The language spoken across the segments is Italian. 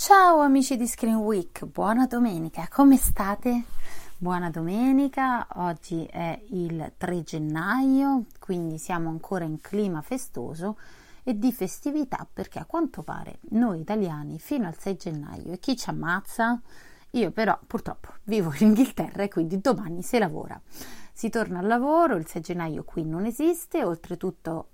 Ciao amici di Screen Week, buona domenica, come state? Buona domenica, oggi è il 3 gennaio, quindi siamo ancora in clima festoso e di festività perché a quanto pare noi italiani fino al 6 gennaio e chi ci ammazza? Io però purtroppo vivo in Inghilterra e quindi domani si lavora. Si torna al lavoro, il 6 gennaio qui non esiste, oltretutto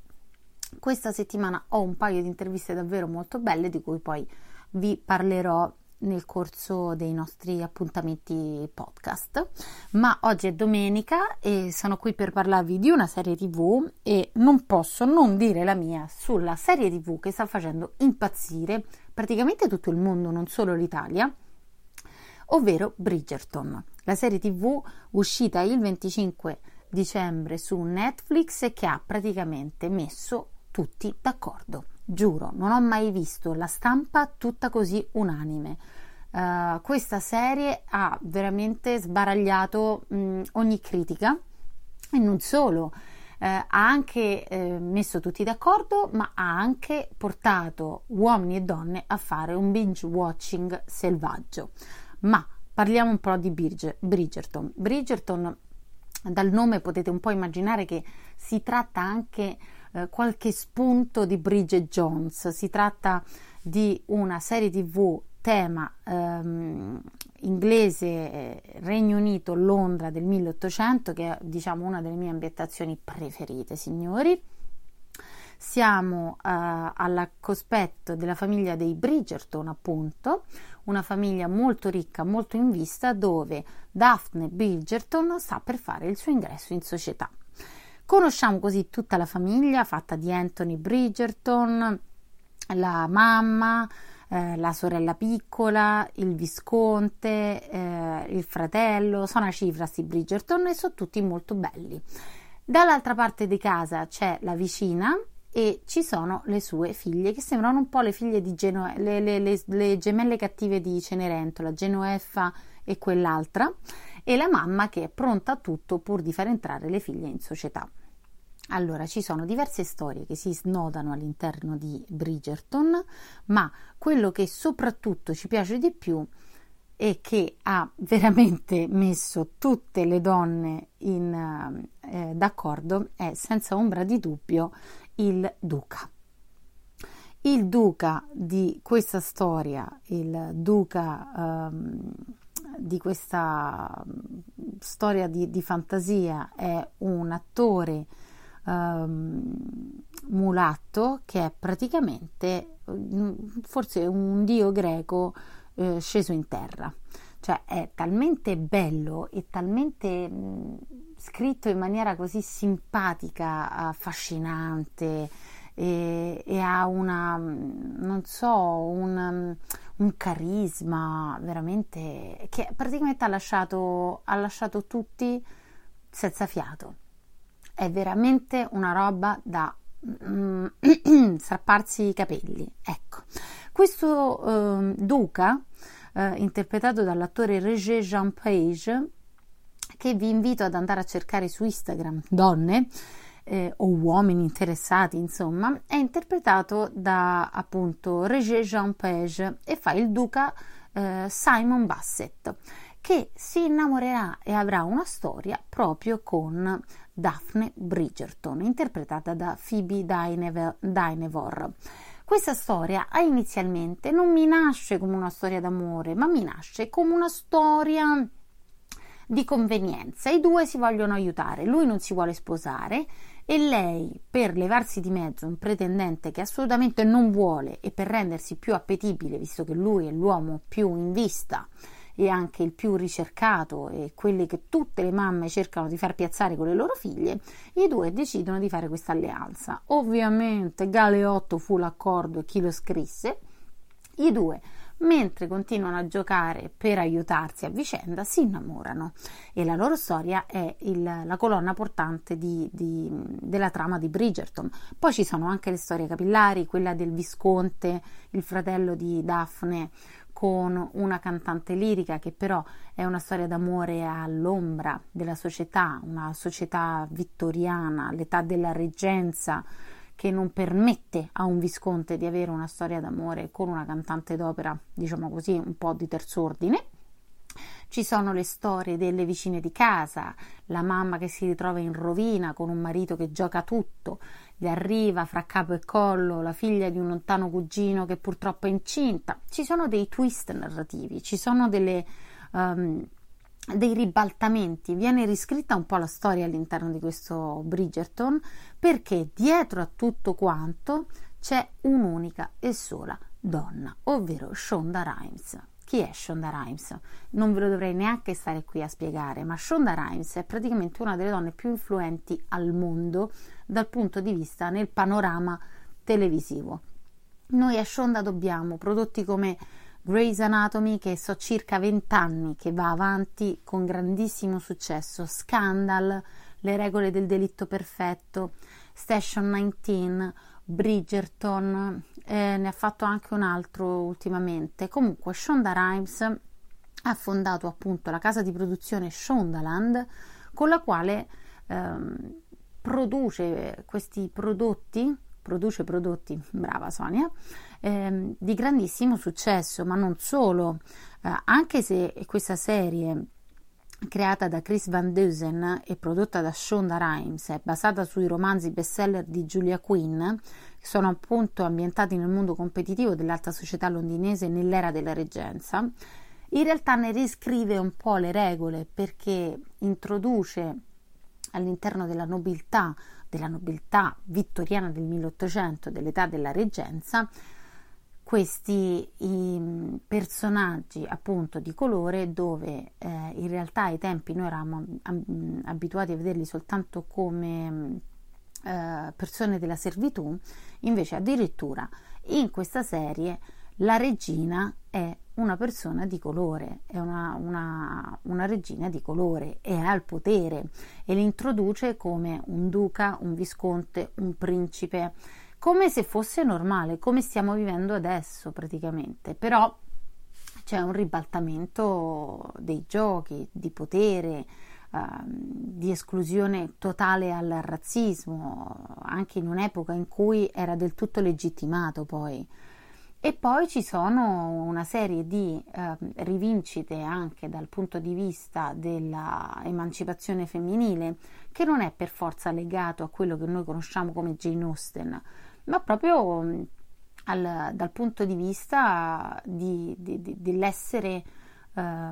questa settimana ho un paio di interviste davvero molto belle di cui poi vi parlerò nel corso dei nostri appuntamenti podcast, ma oggi è domenica e sono qui per parlarvi di una serie TV e non posso non dire la mia sulla serie TV che sta facendo impazzire praticamente tutto il mondo, non solo l'Italia, ovvero Bridgerton, la serie TV uscita il 25 dicembre su Netflix che ha praticamente messo tutti d'accordo. Giuro, non ho mai visto la stampa tutta così unanime. Uh, questa serie ha veramente sbaragliato mh, ogni critica e non solo, uh, ha anche uh, messo tutti d'accordo, ma ha anche portato uomini e donne a fare un binge watching selvaggio. Ma parliamo un po' di Bridgerton. Bridgerton, dal nome potete un po' immaginare che si tratta anche eh, qualche spunto di Bridget Jones. Si tratta di una serie tv tema ehm, inglese eh, Regno Unito Londra del 1800 che è diciamo una delle mie ambientazioni preferite signori siamo eh, al cospetto della famiglia dei Bridgerton appunto una famiglia molto ricca molto in vista dove Daphne Bridgerton sta per fare il suo ingresso in società Conosciamo così tutta la famiglia fatta di Anthony Bridgerton, la mamma, eh, la sorella piccola, il visconte, eh, il fratello, sono a cifra sti Bridgerton e sono tutti molto belli. Dall'altra parte di casa c'è la vicina e ci sono le sue figlie che sembrano un po' le figlie di Geno- le, le, le, le gemelle cattive di Cenerentola, Genoeffa e quell'altra e la mamma che è pronta a tutto pur di far entrare le figlie in società. Allora, ci sono diverse storie che si snodano all'interno di Bridgerton, ma quello che soprattutto ci piace di più e che ha veramente messo tutte le donne in, eh, d'accordo è senza ombra di dubbio il duca. Il duca di questa storia, il duca ehm, di questa mm, storia di, di, fantasia è un attore um, mulatto che è praticamente mm, forse un dio greco eh, sceso in terra. Cioè è talmente bello e talmente mh, mm, scritto in maniera così simpatica, affascinante e, e ha una, non so, un, un, carisma veramente che praticamente ha lasciato, ha lasciato tutti senza fiato. È veramente una roba da mm, strapparsi i capelli. Ecco, questo eh, Duca, eh, interpretato dall'attore Roger Jean Page, che vi invito ad andare a cercare su Instagram, donne, eh, o uomini interessati, insomma, è interpretato da appunto Roger Jean Page e fa il duca eh, Simon Bassett che si innamorerà e avrà una storia proprio con Daphne Bridgerton, interpretata da Phoebe Dynevor. Questa storia inizialmente non mi nasce come una storia d'amore, ma mi nasce come una storia di convenienza. I due si vogliono aiutare, lui non si vuole sposare e lei, per levarsi di mezzo un pretendente che assolutamente non vuole e per rendersi più appetibile, visto che lui è l'uomo più in vista e anche il più ricercato e quelli che tutte le mamme cercano di far piazzare con le loro figlie, i due decidono di fare questa alleanza. Ovviamente Galeotto fu l'accordo e chi lo scrisse. I due mentre continuano a giocare per aiutarsi a vicenda, si innamorano e la loro storia è il, la colonna portante di, di, della trama di Bridgerton. Poi ci sono anche le storie capillari, quella del Visconte, il fratello di Daphne con una cantante lirica che però è una storia d'amore all'ombra della società, una società vittoriana, l'età della reggenza che non permette a un visconte di avere una storia d'amore con una cantante d'opera, diciamo così, un po' di terz'ordine. Ci sono le storie delle vicine di casa, la mamma che si ritrova in rovina con un marito che gioca tutto, gli arriva fra capo e collo la figlia di un lontano cugino che purtroppo è incinta. Ci sono dei twist narrativi, ci sono delle, um, dei ribaltamenti. Viene riscritta un po' la storia all'interno di questo Bridgerton perché dietro a tutto quanto c'è un'unica e sola donna, ovvero Shonda Rhimes. Chi è Shonda Rhimes? Non ve lo dovrei neanche stare qui a spiegare, ma Shonda Rhimes è praticamente una delle donne più influenti al mondo dal punto di vista nel panorama televisivo. Noi a Shonda dobbiamo prodotti come Grey's Anatomy, che so circa 20 anni che va avanti con grandissimo successo, Scandal, Le regole del delitto perfetto, Station 19, Bridgerton, eh, ne ha fatto anche un altro ultimamente. Comunque, Shonda Rhimes ha fondato appunto la casa di produzione Shondaland, con la quale ehm, produce questi prodotti, produce prodotti, brava Sonia, ehm, di grandissimo successo, ma non solo, eh, anche se questa serie creata da Chris Van Dusen e prodotta da Shonda Rhimes, è basata sui romanzi bestseller di Julia Quinn, che sono appunto ambientati nel mondo competitivo dell'alta società londinese nell'era della reggenza. In realtà ne riscrive un po' le regole perché introduce all'interno della nobiltà, della nobiltà vittoriana del 1800, dell'età della reggenza, questi i, personaggi appunto di colore dove eh, in realtà ai tempi noi eravamo abituati a vederli soltanto come eh, persone della servitù, invece addirittura in questa serie la regina è una persona di colore, è una, una, una regina di colore e ha il potere e l'introduce come un duca, un visconte, un principe come se fosse normale, come stiamo vivendo adesso praticamente, però c'è un ribaltamento dei giochi di potere, uh, di esclusione totale al razzismo, anche in un'epoca in cui era del tutto legittimato poi. E poi ci sono una serie di eh, rivincite anche dal punto di vista dell'emancipazione femminile, che non è per forza legato a quello che noi conosciamo come Jane Austen, ma proprio mm, al, dal punto di vista di, di, di, dell'essere eh,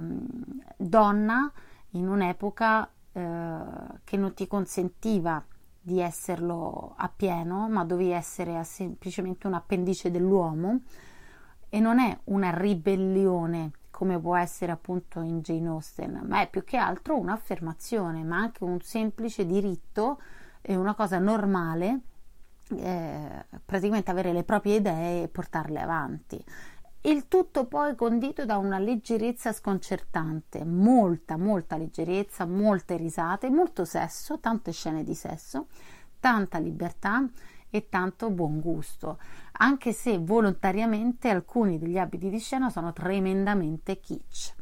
donna in un'epoca eh, che non ti consentiva di esserlo appieno, ma dovevi essere semplicemente un appendice dell'uomo. E non è una ribellione come può essere appunto in Jane Austen, ma è più che altro un'affermazione, ma anche un semplice diritto e una cosa normale eh, praticamente avere le proprie idee e portarle avanti. Il tutto poi condito da una leggerezza sconcertante, molta, molta leggerezza, molte risate, molto sesso, tante scene di sesso, tanta libertà e tanto buon gusto, anche se volontariamente alcuni degli abiti di scena sono tremendamente kitsch.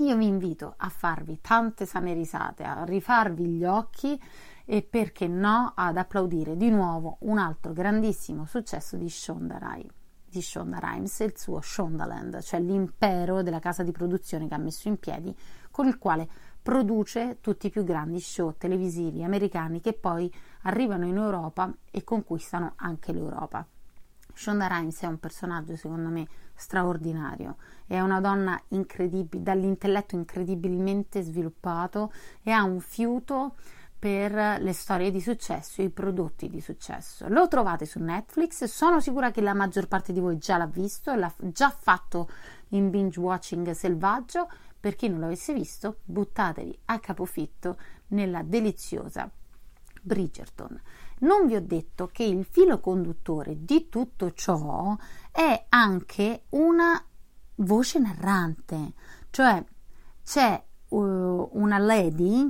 Io vi invito a farvi tante sane risate, a rifarvi gli occhi e perché no ad applaudire di nuovo un altro grandissimo successo di Shonda, Rhimes, di Shonda Rhimes, il suo Shondaland, cioè l'impero della casa di produzione che ha messo in piedi con il quale produce tutti i più grandi show televisivi americani che poi arrivano in Europa e conquistano anche l'Europa. Shonda Rhimes è un personaggio secondo me straordinario, è una donna dall'intelletto incredibilmente sviluppato e ha un fiuto per le storie di successo, i prodotti di successo. Lo trovate su Netflix, sono sicura che la maggior parte di voi già l'ha visto, l'ha già fatto in binge watching selvaggio. Per chi non l'avesse visto, buttatevi a capofitto nella deliziosa Bridgerton. Non vi ho detto che il filo conduttore di tutto ciò è anche una voce narrante, cioè c'è uh, una lady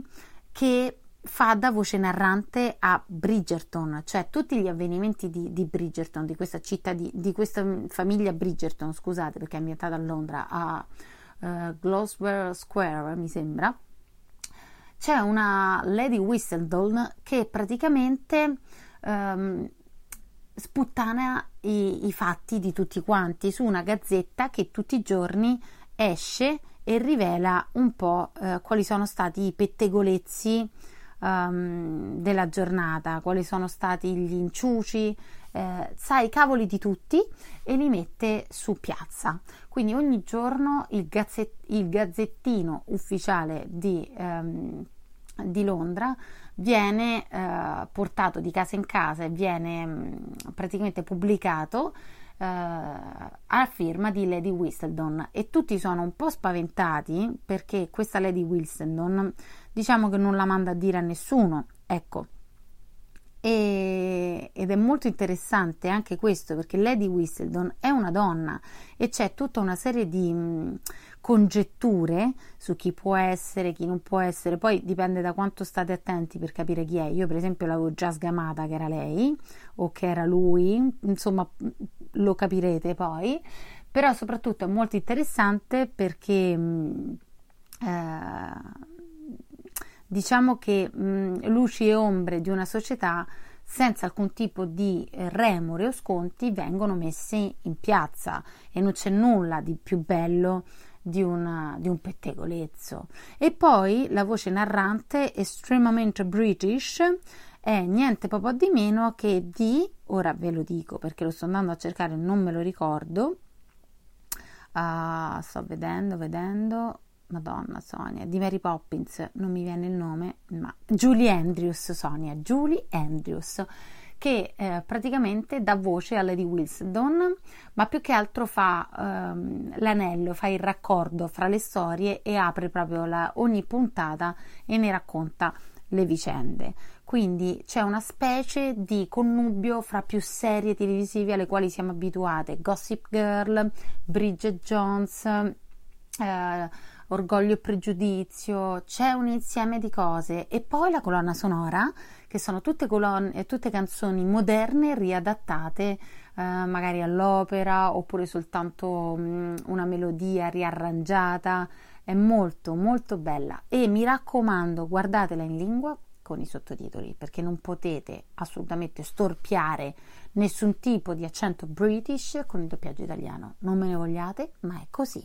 che fa da voce narrante a Bridgerton, cioè tutti gli avvenimenti di, di Bridgerton, di questa città, di, di, questa famiglia Bridgerton, scusate perché è ambientata a Londra, a uh, Gloucester Square mi sembra, c'è una Lady Whistledown che praticamente um, sputtana i, i fatti di tutti quanti su una gazzetta che tutti i giorni esce e rivela un po' eh, quali sono stati i pettegolezzi um, della giornata, quali sono stati gli inciuci, eh, sa i cavoli di tutti e li mette su piazza. Quindi ogni giorno il, gazzet- il gazzettino ufficiale di, um, di Londra viene eh, portato di casa in casa e viene mh, praticamente pubblicato a firma di Lady Whistledown e tutti sono un po' spaventati perché questa Lady Whistledown diciamo che non la manda a dire a nessuno ecco e, ed è molto interessante anche questo perché Lady Whistledown è una donna e c'è tutta una serie di mh, congetture su chi può essere, chi non può essere, poi dipende da quanto state attenti per capire chi è. Io per esempio l'avevo già sgamata che era lei o che era lui, insomma lo capirete poi, però soprattutto è molto interessante perché mh, eh, diciamo che mh, luci e ombre di una società senza alcun tipo di eh, remore o sconti vengono messi in piazza e non c'è nulla di più bello di, una, di un pettegolezzo. E poi la voce narrante estremamente british è niente proprio di meno che di, ora ve lo dico perché lo sto andando a cercare e non me lo ricordo, uh, sto vedendo, vedendo, Madonna Sonia, di Mary Poppins, non mi viene il nome, ma Julie Andrews, Sonia, Julie Andrews, che eh, praticamente dà voce a Lady Wilson, ma più che altro fa ehm, l'anello, fa il raccordo fra le storie e apre proprio la, ogni puntata e ne racconta le vicende. Quindi c'è una specie di connubio fra più serie televisive alle quali siamo abituate, Gossip Girl, Bridget Jones, eh, Orgoglio e Pregiudizio, c'è un insieme di cose. E poi la colonna sonora che sono tutte, colonne, tutte canzoni moderne riadattate eh, magari all'opera oppure soltanto mh, mm, una melodia riarrangiata. È molto molto bella. E mi raccomando guardatela in lingua con i sottotitoli perché non potete assolutamente storpiare nessun tipo di accento british con il doppiaggio italiano. Non me ne vogliate ma è così